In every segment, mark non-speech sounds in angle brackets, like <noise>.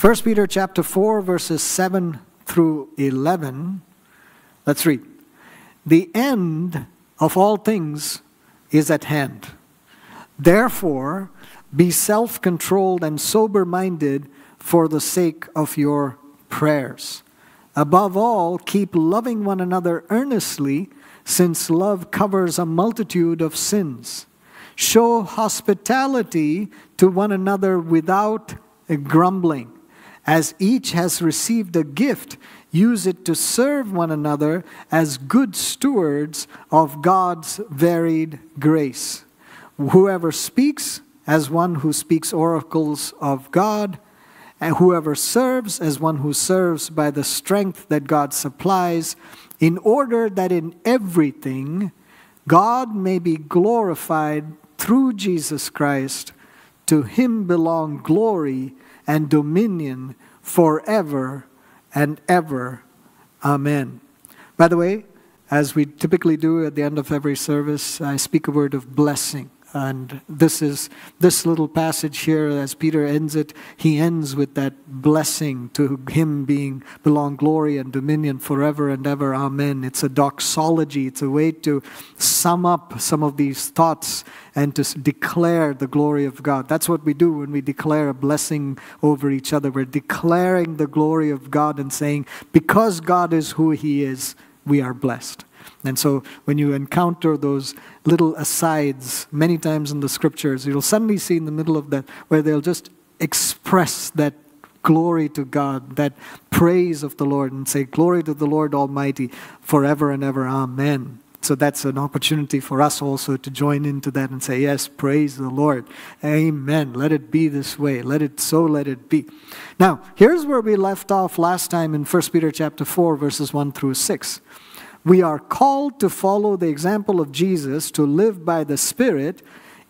1 Peter chapter 4 verses 7 through 11. Let's read. The end of all things is at hand. Therefore, be self controlled and sober minded for the sake of your prayers. Above all, keep loving one another earnestly, since love covers a multitude of sins. Show hospitality to one another without grumbling. As each has received a gift, use it to serve one another as good stewards of God's varied grace. Whoever speaks, as one who speaks oracles of God, and whoever serves, as one who serves by the strength that God supplies, in order that in everything God may be glorified through Jesus Christ. To him belong glory and dominion forever and ever. Amen. By the way, as we typically do at the end of every service, I speak a word of blessing. And this is this little passage here, as Peter ends it, he ends with that blessing to him being belong glory and dominion forever and ever. Amen. It's a doxology, it's a way to sum up some of these thoughts and to declare the glory of God. That's what we do when we declare a blessing over each other. We're declaring the glory of God and saying, because God is who He is, we are blessed. And so when you encounter those little asides many times in the scriptures, you'll suddenly see in the middle of that where they'll just express that glory to God, that praise of the Lord, and say, Glory to the Lord Almighty forever and ever. Amen. So that's an opportunity for us also to join into that and say, Yes, praise the Lord. Amen. Let it be this way. Let it so let it be. Now, here's where we left off last time in 1 Peter chapter 4, verses 1 through 6. We are called to follow the example of Jesus, to live by the Spirit,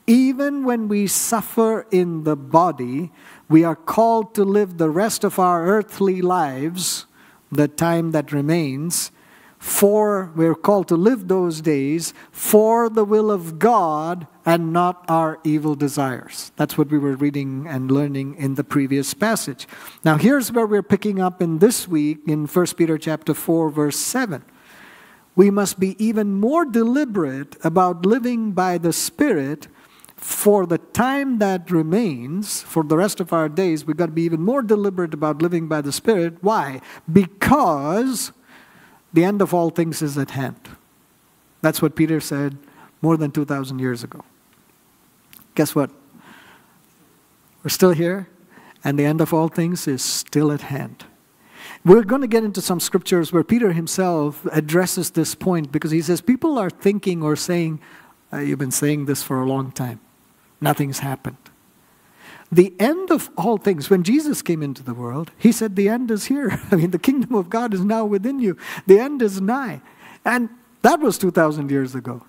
even when we suffer in the body. We are called to live the rest of our earthly lives, the time that remains, for we're called to live those days for the will of God and not our evil desires. That's what we were reading and learning in the previous passage. Now here's where we're picking up in this week in 1 Peter chapter 4 verse 7 we must be even more deliberate about living by the Spirit for the time that remains, for the rest of our days, we've got to be even more deliberate about living by the Spirit. Why? Because the end of all things is at hand. That's what Peter said more than 2,000 years ago. Guess what? We're still here, and the end of all things is still at hand. We're going to get into some scriptures where Peter himself addresses this point because he says, People are thinking or saying, uh, You've been saying this for a long time, nothing's happened. The end of all things, when Jesus came into the world, he said, The end is here. <laughs> I mean, the kingdom of God is now within you, the end is nigh. And that was 2,000 years ago.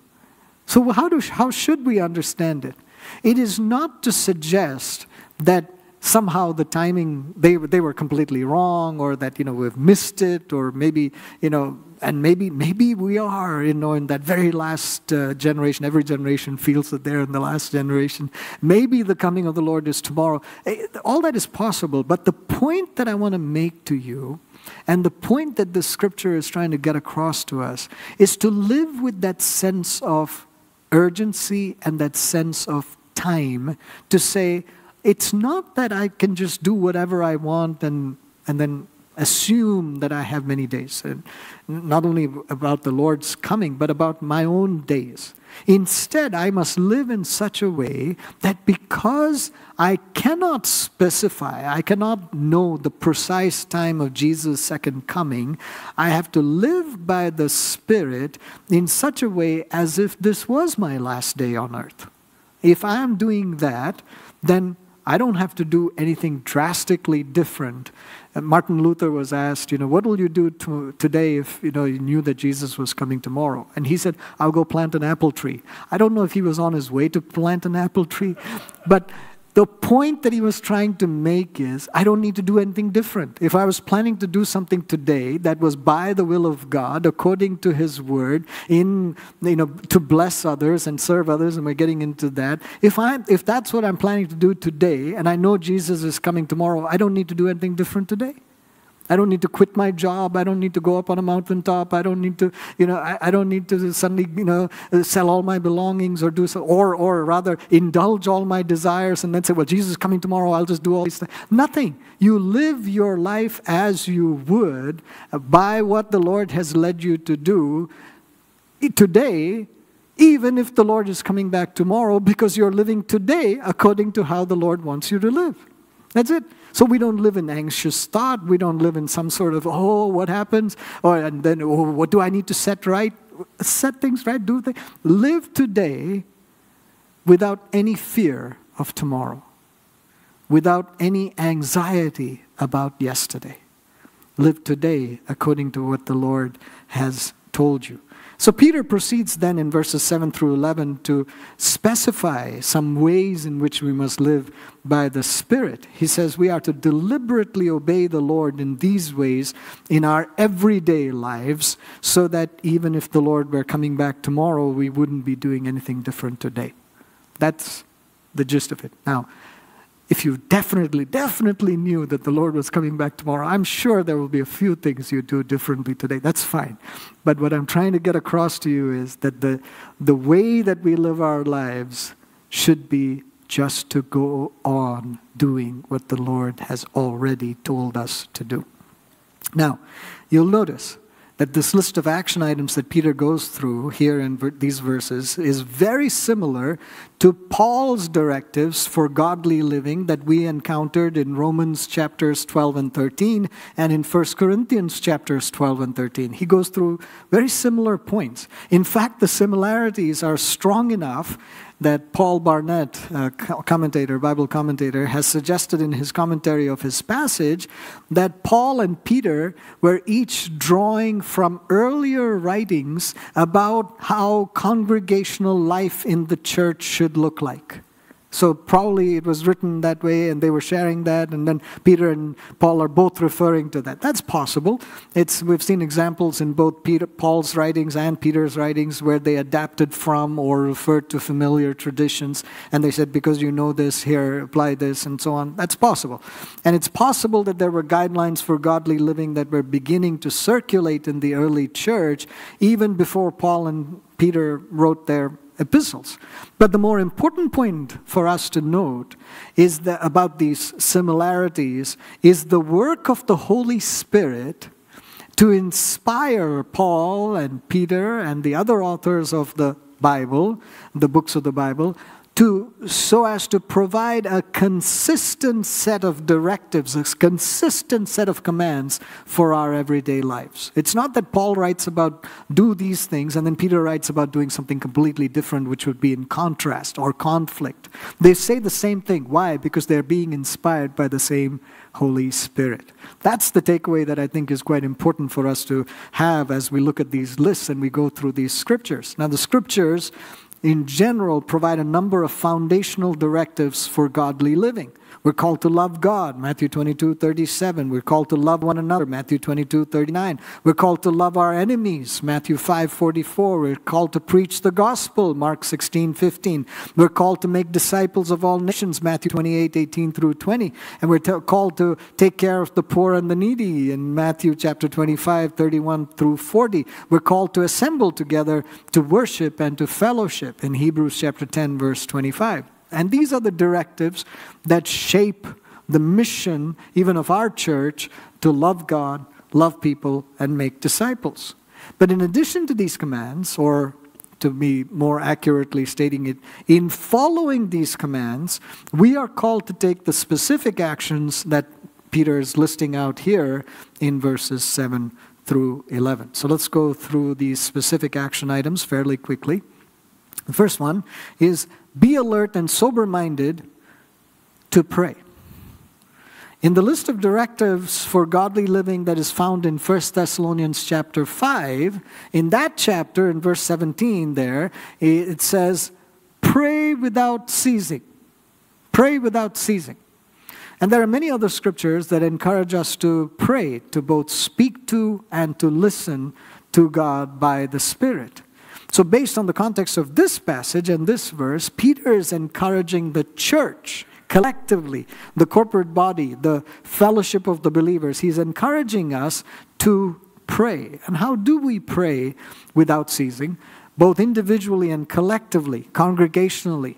So, how, do, how should we understand it? It is not to suggest that somehow the timing they they were completely wrong or that you know we've missed it or maybe you know and maybe maybe we are you know in that very last uh, generation. Every generation feels that they're in the last generation. Maybe the coming of the lord is tomorrow. Eh, all that is possible but the point that i want to make to you and the point that the scripture is trying to get across to us is to live with that sense of urgency and that sense of time to say it's not that I can just do whatever I want and, and then assume that I have many days. And not only about the Lord's coming, but about my own days. Instead, I must live in such a way that because I cannot specify, I cannot know the precise time of Jesus' second coming, I have to live by the Spirit in such a way as if this was my last day on earth. If I am doing that, then I don't have to do anything drastically different. And Martin Luther was asked, you know, what will you do to, today if, you know, you knew that Jesus was coming tomorrow? And he said, I'll go plant an apple tree. I don't know if he was on his way to plant an apple tree, but the point that he was trying to make is I don't need to do anything different. If I was planning to do something today that was by the will of God, according to his word, in you know, to bless others and serve others, and we're getting into that. If I if that's what I'm planning to do today, and I know Jesus is coming tomorrow, I don't need to do anything different today. I don't need to quit my job. I don't need to go up on a mountaintop. I don't need to, you know, I, I don't need to suddenly, you know, sell all my belongings or do so, or, or rather indulge all my desires and then say, well, Jesus is coming tomorrow. I'll just do all these things. Nothing. You live your life as you would by what the Lord has led you to do today even if the Lord is coming back tomorrow, because you're living today according to how the Lord wants you to live. That's it. So we don't live in anxious thought. We don't live in some sort of, oh, what happens? Or and then, oh, what do I need to set right? Set things right, do things. Live today without any fear of tomorrow, without any anxiety about yesterday. Live today according to what the Lord has told you. So Peter proceeds then in verses 7 through 11 to specify some ways in which we must live by the Spirit. He says we are to deliberately obey the Lord in these ways in our everyday lives so that even if the Lord were coming back tomorrow, we wouldn't be doing anything different today. That's the gist of it. Now, if you definitely, definitely knew that the Lord was coming back tomorrow, I'm sure there will be a few things you do differently today. That's fine. But what I'm trying to get across to you is that the, the way that we live our lives should be just to go on doing what the Lord has already told us to do. Now, you'll notice that this list of action items that Peter goes through here in these verses is very similar to Paul's directives for godly living that we encountered in Romans chapters 12 and 13 and in 1 Corinthians chapters 12 and 13. He goes through very similar points. In fact, the similarities are strong enough that Paul Barnett, a commentator, Bible commentator, has suggested in his commentary of his passage that Paul and Peter were each drawing from earlier writings about how congregational life in the church should look like. So probably it was written that way and they were sharing that, and then Peter and Paul are both referring to that. That's possible. It's, we've seen examples in both Peter, Paul's writings and Peter's writings where they adapted from or referred to familiar traditions, and they said, because you know this, here, apply this, and so on. That's possible. And it's possible that there were guidelines for godly living that were beginning to circulate in the early church even before Paul and Peter wrote their epistles. But the more important point for us to note is that about these similarities is the work of the Holy Spirit to inspire Paul and Peter and the other authors of the Bible, the books of the Bible, to so as to provide a consistent set of directives, a consistent set of commands for our everyday lives. It's not that Paul writes about do these things and then Peter writes about doing something completely different, which would be in contrast or conflict. They say the same thing. Why? Because they're being inspired by the same Holy Spirit. That's the takeaway that I think is quite important for us to have as we look at these lists and we go through these scriptures. Now, the scriptures in general, provide a number of foundational directives for godly living. We're called to love God, Matthew 22, 37. We're called to love one another, Matthew 22, 39. We're called to love our enemies, Matthew 5, 44. We're called to preach the gospel, Mark 16, 15. We're called to make disciples of all nations, Matthew 28, 18 through 20. And we're called to take care of the poor and the needy in Matthew chapter 25, 31 through 40. We're called to assemble together to worship and to fellowship in Hebrews chapter 10, verse 25. And these are the directives that shape the mission, even of our church, to love God, love people, and make disciples. But in addition to these commands, or to be more accurately stating it, in following these commands, we are called to take the specific actions that Peter is listing out here in verses 7 through 11. So let's go through these specific action items fairly quickly. The first one is be alert and sober minded to pray. In the list of directives for godly living that is found in 1 Thessalonians chapter 5, in that chapter, in verse 17, there, it says, Pray without ceasing. Pray without ceasing. And there are many other scriptures that encourage us to pray, to both speak to and to listen to God by the Spirit. So, based on the context of this passage and this verse, Peter is encouraging the church collectively, the corporate body, the fellowship of the believers. He's encouraging us to pray. And how do we pray without ceasing, both individually and collectively, congregationally?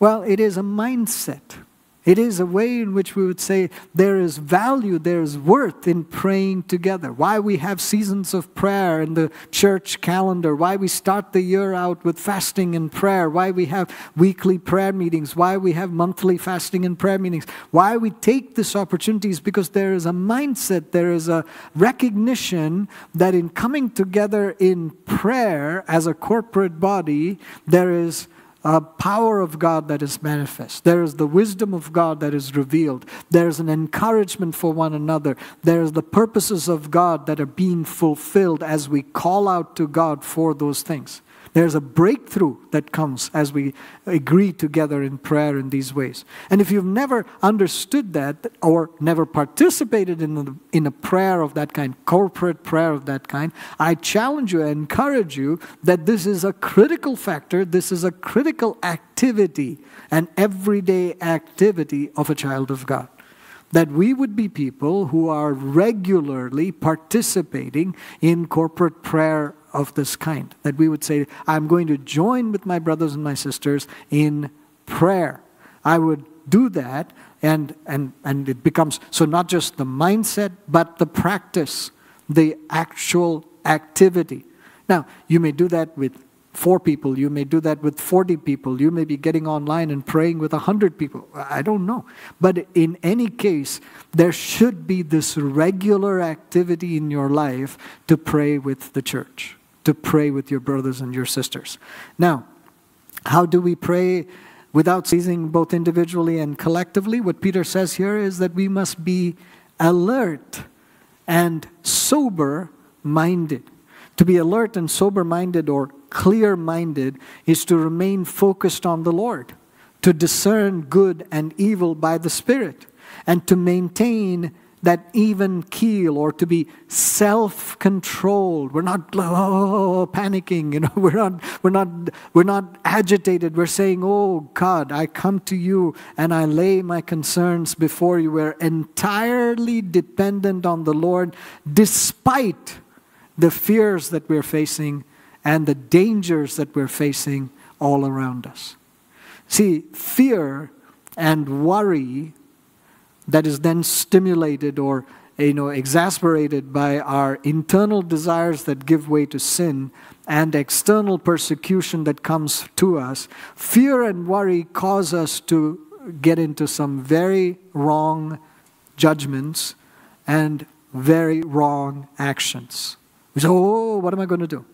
Well, it is a mindset. It is a way in which we would say there is value, there is worth in praying together. Why we have seasons of prayer in the church calendar, why we start the year out with fasting and prayer, why we have weekly prayer meetings, why we have monthly fasting and prayer meetings, why we take these opportunities because there is a mindset, there is a recognition that in coming together in prayer as a corporate body, there is a power of God that is manifest. There is the wisdom of God that is revealed. There is an encouragement for one another. There is the purposes of God that are being fulfilled as we call out to God for those things. There's a breakthrough that comes as we agree together in prayer in these ways. And if you've never understood that or never participated in, a, in a prayer of that kind, corporate prayer of that kind, I challenge you, I encourage you that this is a critical factor, this is a critical activity, an everyday activity of a child of God that we would be people who are regularly participating in corporate prayer of this kind. That we would say, I'm going to join with my brothers and my sisters in prayer. I would do that, and, and, and it becomes so not just the mindset, but the practice, the actual activity. Now, you may do that with four people, you may do that with 40 people, you may be getting online and praying with 100 people. I don't know. But in any case, there should be this regular activity in your life to pray with the church to pray with your brothers and your sisters. Now, how do we pray without ceasing both individually and collectively? What Peter says here is that we must be alert and sober minded. To be alert and sober minded or clear minded is to remain focused on the Lord, to discern good and evil by the Spirit, and to maintain that even keel or to be self-controlled. We're not oh, oh, oh, oh panicking you know <laughs> we're not we're not we're not agitated. We're saying oh god i come to you and i lay my concerns before you. We're entirely dependent on the lord despite the fears that we're facing and the dangers that we're facing all around us. See fear and worry that is then stimulated or you know exasperated by our internal desires that give way to sin and external persecution that comes to us fear and worry cause us to get into some very wrong judgments and very wrong actions. We say oh what am i going to do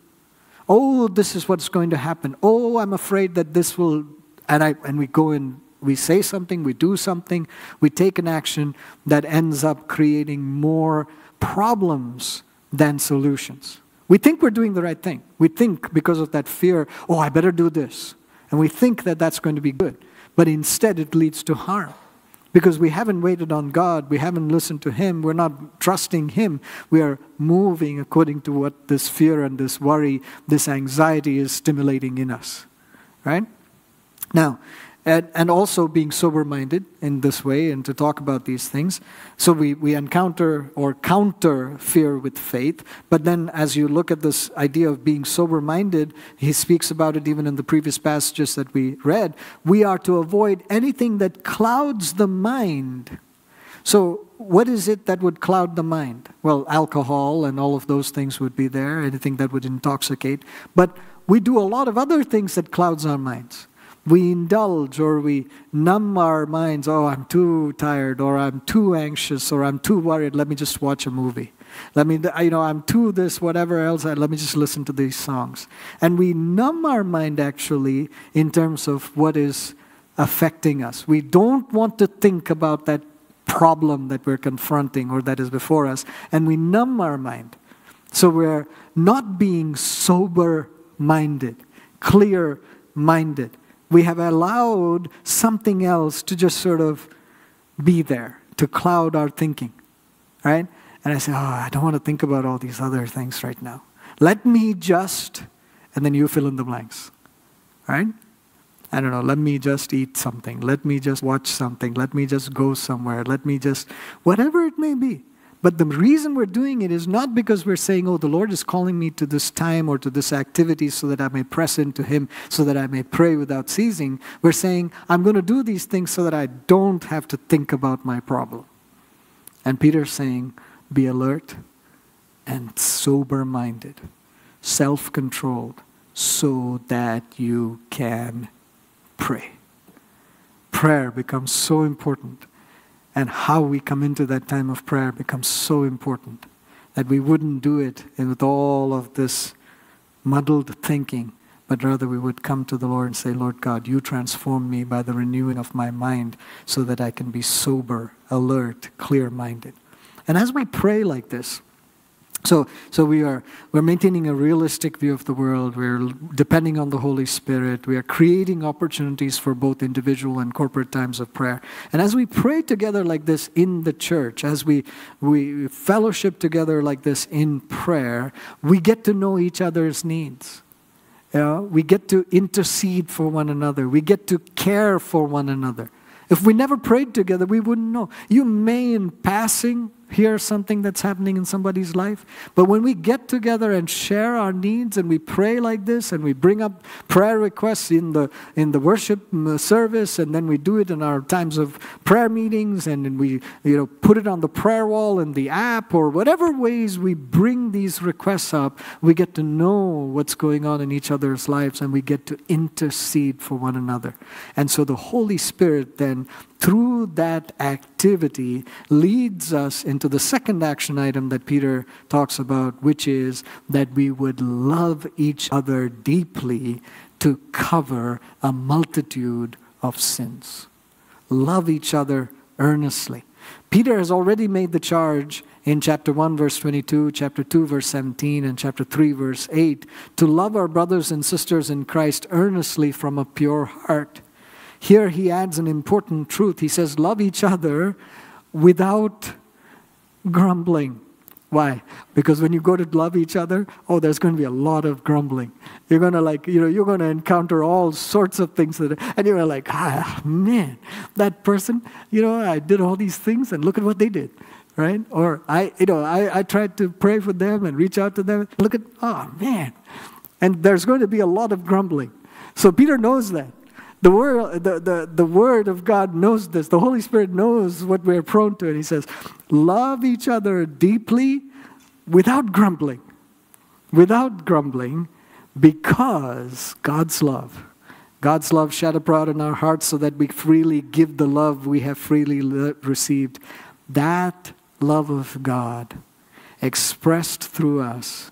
oh this is what's going to happen oh i'm afraid that this will and i and we go and we say something, we do something, we take an action that ends up creating more problems than solutions. We think we're doing the right thing. We think because of that fear, oh, I better do this. And we think that that's going to be good. But instead, it leads to harm. Because we haven't waited on God, we haven't listened to Him, we're not trusting Him. We are moving according to what this fear and this worry, this anxiety is stimulating in us. Right? Now, and, and also being sober minded in this way and to talk about these things. So we, we encounter or counter fear with faith. But then, as you look at this idea of being sober minded, he speaks about it even in the previous passages that we read. We are to avoid anything that clouds the mind. So, what is it that would cloud the mind? Well, alcohol and all of those things would be there, anything that would intoxicate. But we do a lot of other things that clouds our minds we indulge or we numb our minds. Oh, I'm too tired, or I'm too anxious, or I'm too worried. Let me just watch a movie. Let me, you know, I'm too this, whatever else. Let me just listen to these songs. And we numb our mind actually in terms of what is affecting us. We don't want to think about that problem that we're confronting or that is before us, and we numb our mind. So we're not being sober minded, clear minded we have allowed something else to just sort of be there, to cloud our thinking, right? And I say, oh, I don't want to think about all these other things right now. Let me just, and then you fill in the blanks, right? I don't know, let me just eat something. Let me just watch something. Let me just go somewhere. Let me just, whatever it may be. But the reason we're doing it is not because we're saying, oh, the Lord is calling me to this time or to this activity so that I may press into Him, so that I may pray without ceasing. We're saying, I'm going to do these things so that I don't have to think about my problem. And Peter's saying, be alert and sober minded, self controlled, so that you can pray. Prayer becomes so important and how we come into that time of prayer becomes so important that we wouldn't do it with all of this muddled thinking, but rather we would come to the Lord and say, Lord God, you transform me by the renewing of my mind so that I can be sober, alert, clear minded. And as we pray like this, so, so we are we're maintaining a realistic view of the world. We're depending on the Holy Spirit. We are creating opportunities for both individual and corporate times of prayer. And as we pray together like this in the church, as we we fellowship together like this in prayer, we get to know each other's needs. You know, we get to intercede for one another. We get to care for one another. If we never prayed together, we wouldn't know. You may, in passing, hear something that's happening in somebody's life. But when we get together and share our needs and we pray like this and we bring up prayer requests in the, in the worship mm, uh, service and then we do it in our times of prayer meetings and we you know, put it on the prayer wall in the app or whatever ways we bring these requests up, we get to know what's going on in each other's lives and we get to intercede for one another. And so the Holy Spirit then through that activity leads us into the second action item that Peter talks about, which is that we would love each other deeply to cover a multitude of sins. Love each other earnestly. Peter has already made the charge in chapter 1, verse 22, chapter 2, verse 17, and chapter 3, verse 8 to love our brothers and sisters in Christ earnestly from a pure heart. Here he adds an important truth. He says, Love each other without grumbling. Why? Because when you go to love each other, oh, there's going to be a lot of grumbling. You're going to like, you know, you're going to encounter all sorts of things that, and you're like, ah, man, that person, you know, I did all these things and look at what they did, right? Or I, you know, I, I tried to pray for them and reach out to them. Look at, oh, man. And there's going to be a lot of grumbling. So Peter knows that. The word, the, the, the word of God knows this. The Holy Spirit knows what we're prone to. And He says, Love each other deeply without grumbling. Without grumbling, because God's love. God's love shed abroad in our hearts so that we freely give the love we have freely received. That love of God expressed through us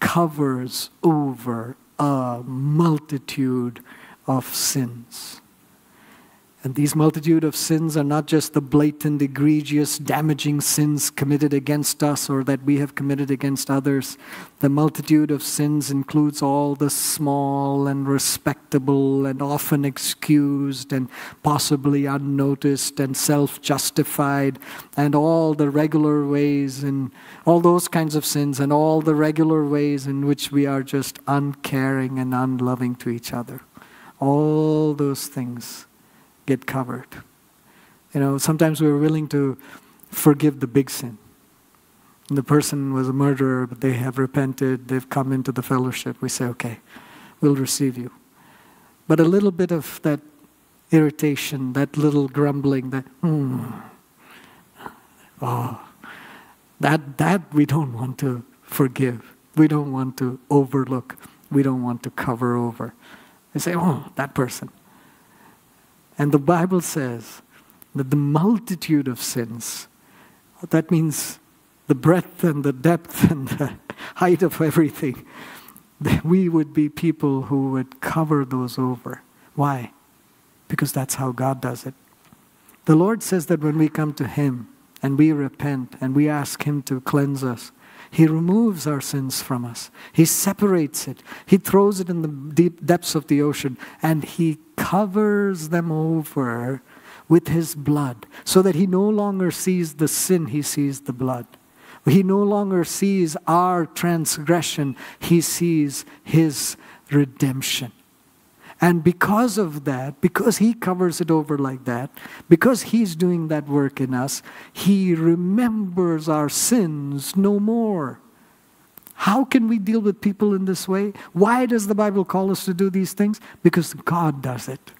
covers over a multitude of sins. And these multitude of sins are not just the blatant, egregious, damaging sins committed against us or that we have committed against others. The multitude of sins includes all the small and respectable and often excused and possibly unnoticed and self justified and all the regular ways and all those kinds of sins and all the regular ways in which we are just uncaring and unloving to each other all those things get covered. You know, sometimes we're willing to forgive the big sin. The person was a murderer, but they have repented, they've come into the fellowship. We say, okay, we'll receive you. But a little bit of that irritation, that little grumbling, that, hmm, oh, that, that we don't want to forgive. We don't want to overlook. We don't want to cover over. They say, oh, that person. And the Bible says that the multitude of sins, that means the breadth and the depth <laughs> and the height of everything, that we would be people who would cover those over. Why? Because that's how God does it. The Lord says that when we come to Him and we repent and we ask Him to cleanse us, He removes our sins from us. He separates it. He throws it in the deep depths of the ocean and He covers them over with His blood so that He no longer sees the sin, He sees the blood. He no longer sees our transgression, He sees His redemption. And because of that, because He covers it over like that, because He's doing that work in us, He remembers our sins no more. How can we deal with people in this way? Why does the Bible call us to do these things? Because God does it.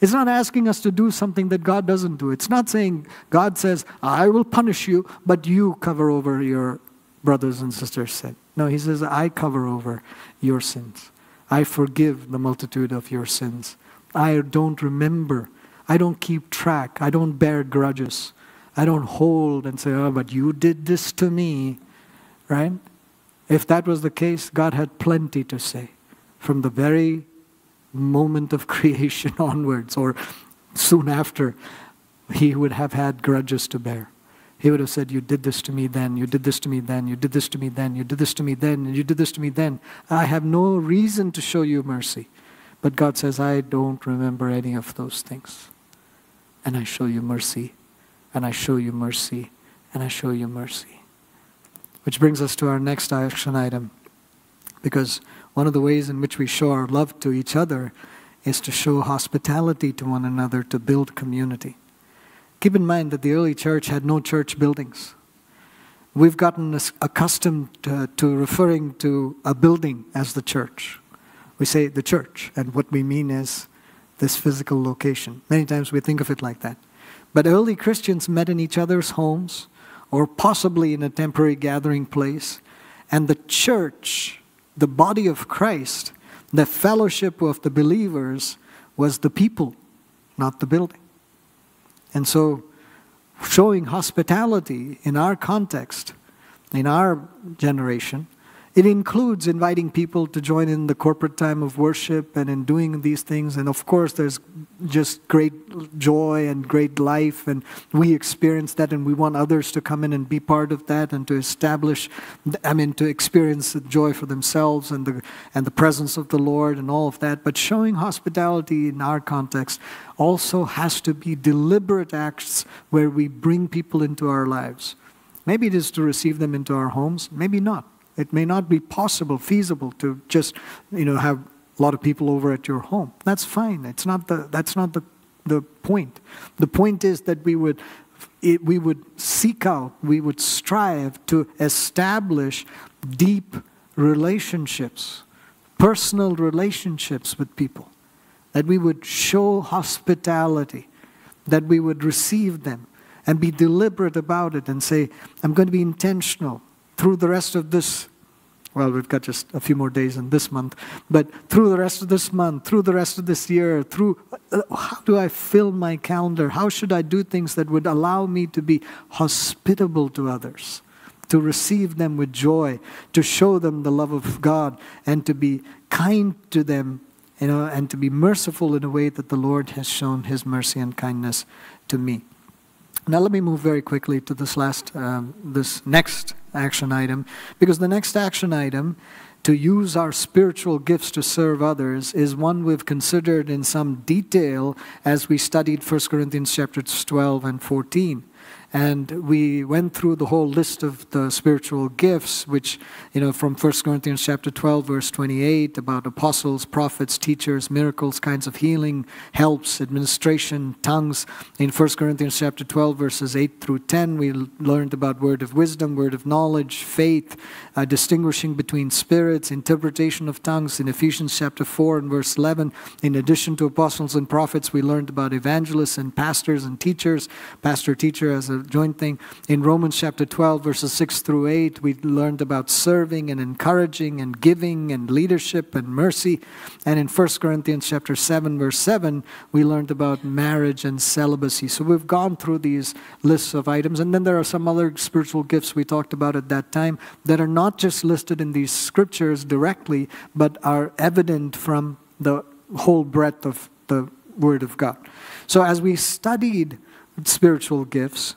It's not asking us to do something that God doesn't do. It's not saying God says, I will punish you, but you cover over your brothers and sisters' sin. No, He says, I cover over your sins. I forgive the multitude of your sins. I don't remember. I don't keep track. I don't bear grudges. I don't hold and say, oh, but you did this to me, right? If that was the case, God had plenty to say from the very moment of <laughs> creation onwards or soon after, he would have had grudges to bear. He would have said, You did this to me then, you did this to me then, you did this to me then, you did this to me then, and you did this to me then. I have no reason to show you mercy. But God says, I don't remember any of those things. And I show you mercy, and I show you mercy, and I show you mercy. Which brings us to our next action item. Because one of the ways in which we show our love to each other is to show hospitality to one another to build community. Keep in mind that the early church had no church buildings. We've gotten accustomed to, to, referring to a building as the church. We say the church, and what we mean is this physical location. Many times we think of it like that. But early Christians met in each other's homes or possibly in a temporary gathering place. And the church, the body of Christ, the fellowship of the believers was the people, not the building. And so, showing hospitality in our context, in our generation, it includes inviting people to join in the corporate time of worship and in doing these things. And of course, there's just great joy and great life, and we experience that, and we want others to come in and be part of that and to establish, I mean, to experience the joy for themselves and the, and the presence of the Lord and all of that. But showing hospitality in our context also has to be deliberate acts where we bring people into our lives. Maybe it is to receive them into our homes, maybe not. It may not be possible, feasible to just, you know, have a lot of people over at your home. That's fine. It's not the, that's not the, the point. The point is that we would, it, we would seek out, we would strive to establish deep relationships, personal relationships with people, that we would show hospitality, that we would receive them and be deliberate about it and say, I'm going to be intentional through the rest of this well, we've got just a few more days in this month, but through the rest of this month, through the rest of this year, through uh, how do I fill my calendar? How should I do things that would allow me to be hospitable to others, to receive them with joy, to show them the love of God, and to be kind to them, you know, and to be merciful in a way that the Lord has shown His mercy and kindness to me. Now, let me move very quickly to this last, um, this next action item, because the next action item to use our spiritual gifts to serve others is one we've considered in some detail as we studied 1 Corinthians chapters 12 and 14. And we went through the whole list of the spiritual gifts, which, you know, from 1 Corinthians chapter 12, verse 28, about apostles, prophets, teachers, miracles, kinds of healing, helps, administration, tongues. In 1 Corinthians chapter 12, verses 8 through 10, we learned about word of wisdom, word of knowledge, faith, uh, distinguishing between spirits, interpretation of tongues. In Ephesians chapter 4 and verse 11, in addition to apostles and prophets, we learned about evangelists and pastors and teachers, pastor teacher as a joint thing. In Romans chapter 12, verses 6 through 8, we learned about serving and encouraging and giving and leadership and mercy. And in 1 Corinthians chapter 7, verse 7, we learned about marriage and celibacy. So we've gone through these lists of items. And then there are some other spiritual gifts we talked about at that time that are not just listed in these scriptures directly, but are evident from the whole breadth of the Word of God. So as we studied spiritual gifts,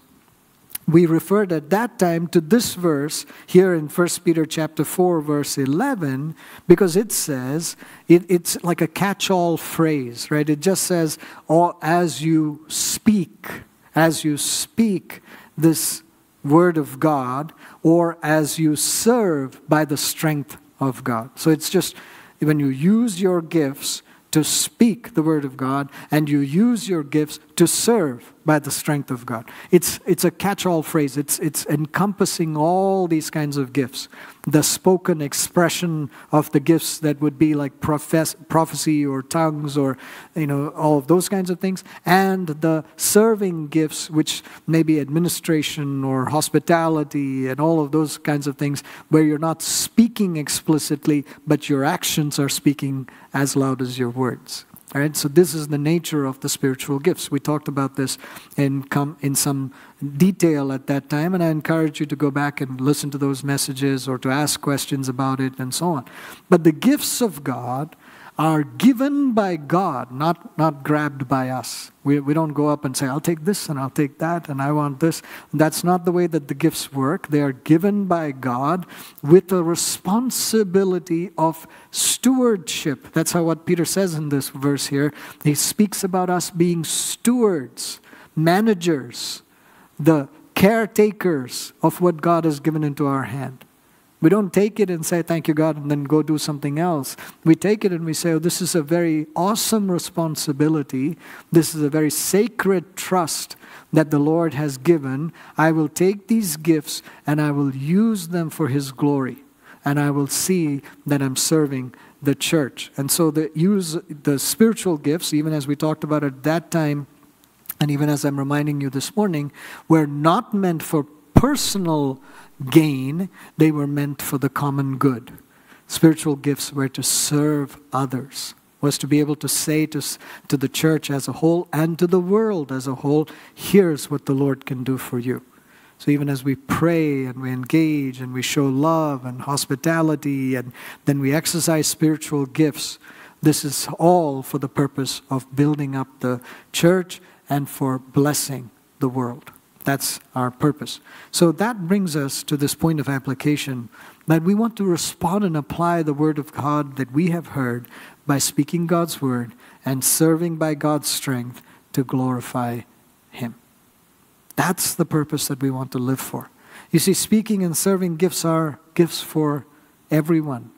we referred at that time to this verse here in 1 Peter chapter 4 verse 11 because it says it, it's like a catch-all phrase, right? It just says oh, as you speak, as you speak this word of God or as you serve by the strength of God. So it's just when you use your gifts to speak the word of God and you use your gifts to serve by the strength of God. It's, it's a catch all phrase, it's, it's encompassing all these kinds of gifts. The spoken expression of the gifts that would be like profess, prophecy or tongues or you know all of those kinds of things, and the serving gifts, which may be administration or hospitality and all of those kinds of things, where you're not speaking explicitly, but your actions are speaking as loud as your words. All right, so this is the nature of the spiritual gifts. We talked about this in, com- in some detail at that time, and I encourage you to go back and listen to those messages or to ask questions about it and so on. But the gifts of God are given by God, not, not grabbed by us. We, we don't go up and say, I'll take this and I'll take that and I want this. That's not the way that the gifts work. They are given by God with a responsibility of stewardship. That's how what Peter says in this verse here. He speaks about us being stewards, managers, the caretakers of what God has given into our hand. We don't take it and say, Thank you, God, and then go do something else. We take it and we say, Oh, this is a very awesome responsibility. This is a very sacred trust that the Lord has given. I will take these gifts and I will use them for His glory. And I will see that I'm serving the church. And so the use the spiritual gifts, even as we talked about at that time, and even as I'm reminding you this morning, were not meant for personal gain, they were meant for the common good. Spiritual gifts were to serve others, was to be able to say to, to the church as a whole and to the world as a whole, here's what the Lord can do for you. So even as we pray and we engage and we show love and hospitality and then we exercise spiritual gifts, this is all for the purpose of building up the church and for blessing the world. That's our purpose. So that brings us to this point of application that we want to respond and apply the Word of God that we have heard by speaking God's Word and serving by God's strength to glorify Him. That's the purpose that we want to live for. You see, speaking and serving gifts are gifts for everyone.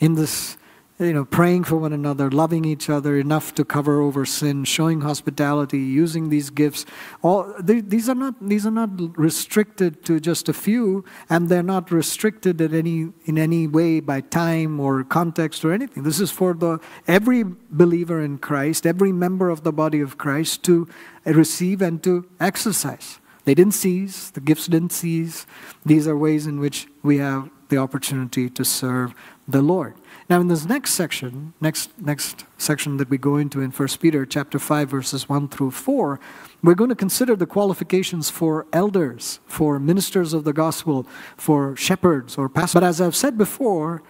In this you know, praying for one another, loving each other enough to cover over sin, showing hospitality, using these gifts. All they, these are not these are not restricted to just a few, and they're not restricted in any in any way by time or context or anything. This is for the every believer in Christ, every member of the body of Christ to receive and to exercise. They didn't cease, the gifts didn't cease. These are ways in which we have the opportunity to serve the Lord. Now, in this next section, next, next section that we go into in 1 Peter chapter 5, verses 1 through 4, we're going to consider the qualifications for elders, for ministers of the gospel, for shepherds or pastors. But as I've said before,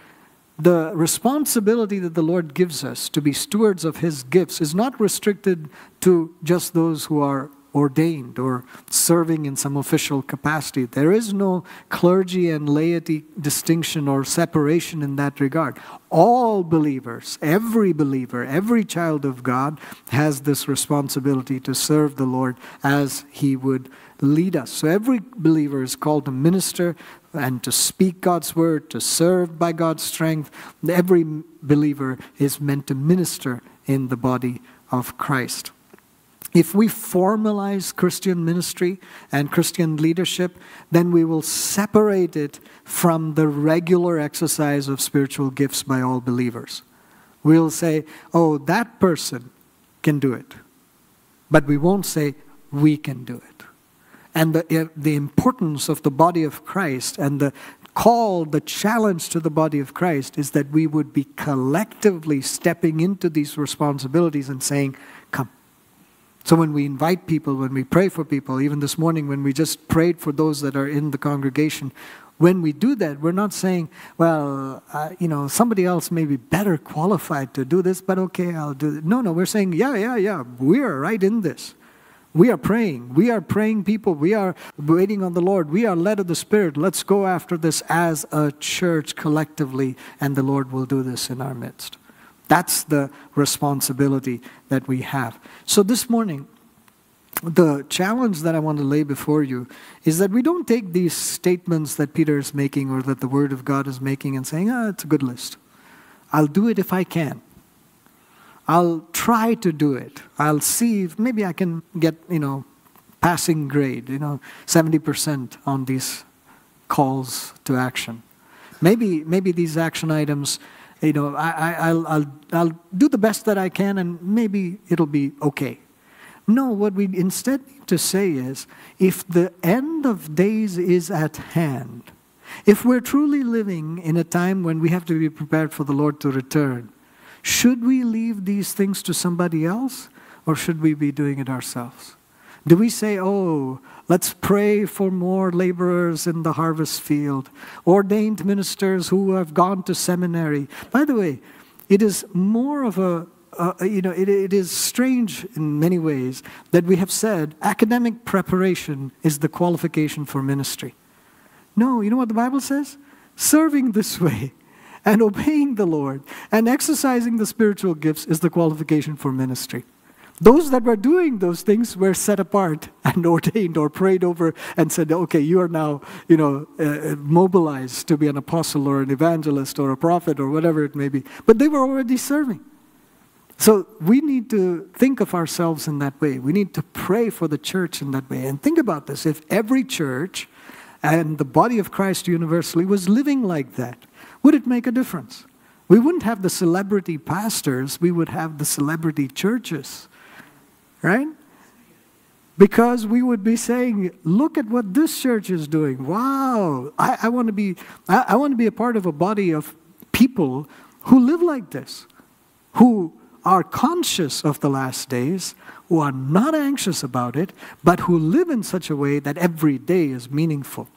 the responsibility that the Lord gives us to be stewards of His gifts is not restricted to just those who are ordained or serving in some official capacity. There is no clergy and laity distinction or separation in that regard. All believers, every believer, every child of God has this responsibility to serve the Lord as He would lead us. So every believer is called to minister and to speak God's word, to serve by God's strength. Every believer is meant to minister in the body of Christ. If we formalize Christian ministry and Christian leadership, then we will separate it from the regular exercise of spiritual gifts by all believers. We'll say, oh, that person can do it. But we won't say, we can do it. And the, uh, the importance of the body of Christ and the call, the challenge to the body of Christ is that we would be collectively stepping into these responsibilities and saying, so when we invite people, when we pray for people, even this morning when we just prayed for those that are in the congregation, when we do that, we're not saying, well, uh, you know, somebody else may be better qualified to do this, but okay, I'll do it. No, no, we're saying, yeah, yeah, yeah, we're right in this. We are praying. We are praying people. We are waiting on the Lord. We are led of the Spirit. Let's go after this as a church collectively, and the Lord will do this in our midst. That's the responsibility that we have. So this morning, the challenge that I want to lay before you is that we don't take these statements that Peter is making or that the Word of God is making and saying, ah, it's a good list. I'll do it if I can. I'll try to do it. I'll see if maybe I can get, you know, passing grade, you know, 70% on these calls to action. Maybe, maybe these action items, you know, I, will I'll, I'll do the best that I can and maybe it'll be okay. No, what we instead need to say is if the end of days is at hand, if we're truly living in a time when we have to be prepared for the Lord to return, should we leave these things to somebody else or should we be doing it ourselves? Do we say, oh, let's pray for more laborers in the harvest field, ordained ministers who have gone to seminary? By the way, it is more of a you know, it, it is strange in many ways that we have said academic preparation is the qualification for ministry. No, you know what the Bible says? Serving this <laughs> way and obeying the Lord and exercising the spiritual gifts is the qualification for ministry. Those that were doing those things were set apart <laughs> and ordained or prayed over and said, okay, you are now, you know, uh, mobilized to be an apostle or an evangelist or a prophet or whatever it may be. But they were already serving. So we need to think of ourselves in that way. We need to pray for the church in that way. And think about this if every church and the body of Christ universally was living like that, would it make a difference? We wouldn't have the celebrity pastors, we would have the celebrity churches, right? Because we would be saying, look at what this church is doing. Wow, I, I want to be I, I want to be a part of a body of people who live like this, who are conscious of the last days, who are not anxious about it, but who live in such a way that every day is meaningful.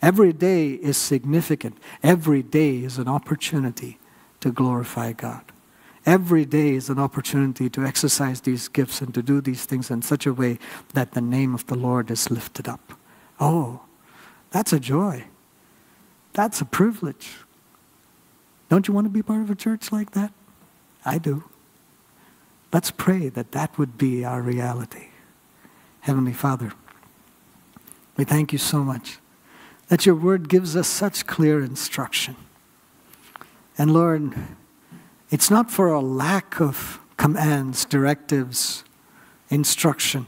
Every day is significant. Every day is an opportunity to glorify God. Every day is an opportunity to exercise these gifts and to do these things in such a way that the name of the Lord is lifted up. Oh, that's a joy. That's a privilege. Don't you want to be part of a church like that? I do. Let's pray that that would be our reality. Heavenly Father, we thank you so much that your word gives us such clear instruction. And Lord, it's not for a lack of commands, directives, instruction.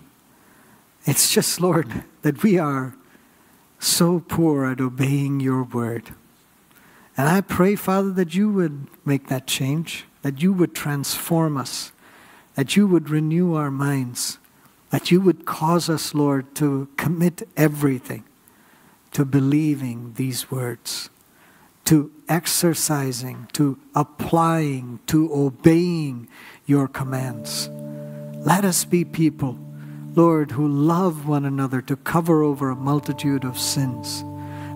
It's just, Lord, that we are so poor at obeying your word. And I pray, Father, that you would make that change, that you would transform us that you would renew our minds, that you would cause us, Lord, to commit everything to believing these words, to exercising, to applying, to obeying your commands. Let us be people, Lord, who love one another to cover over a multitude of sins.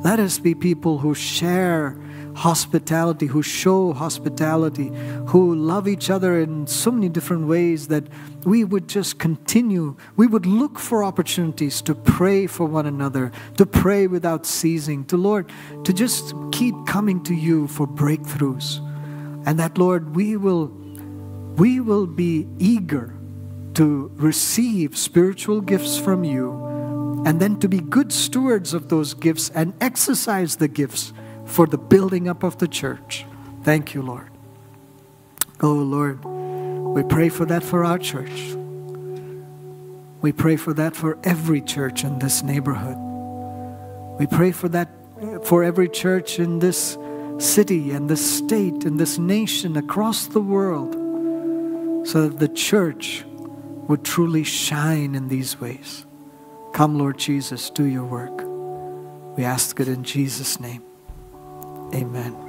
Let us be people who share hospitality, who show hospitality, who love each other in so many different ways that we would just continue. We would look for opportunities to pray for one another, to pray without ceasing, to Lord, to just keep coming to you for breakthroughs. And that, Lord, we will, we will be eager to receive spiritual gifts from you and then to be good stewards of those gifts and exercise the gifts for the building up of the church. Thank you, Lord. Oh, Lord, we pray for that for our church. We pray for that for every church in this neighborhood. We pray for that for every church in this city and this state and this nation across the world so that the church would truly shine in these ways. Come, Lord Jesus, do your work. We ask it in Jesus' name. Amen.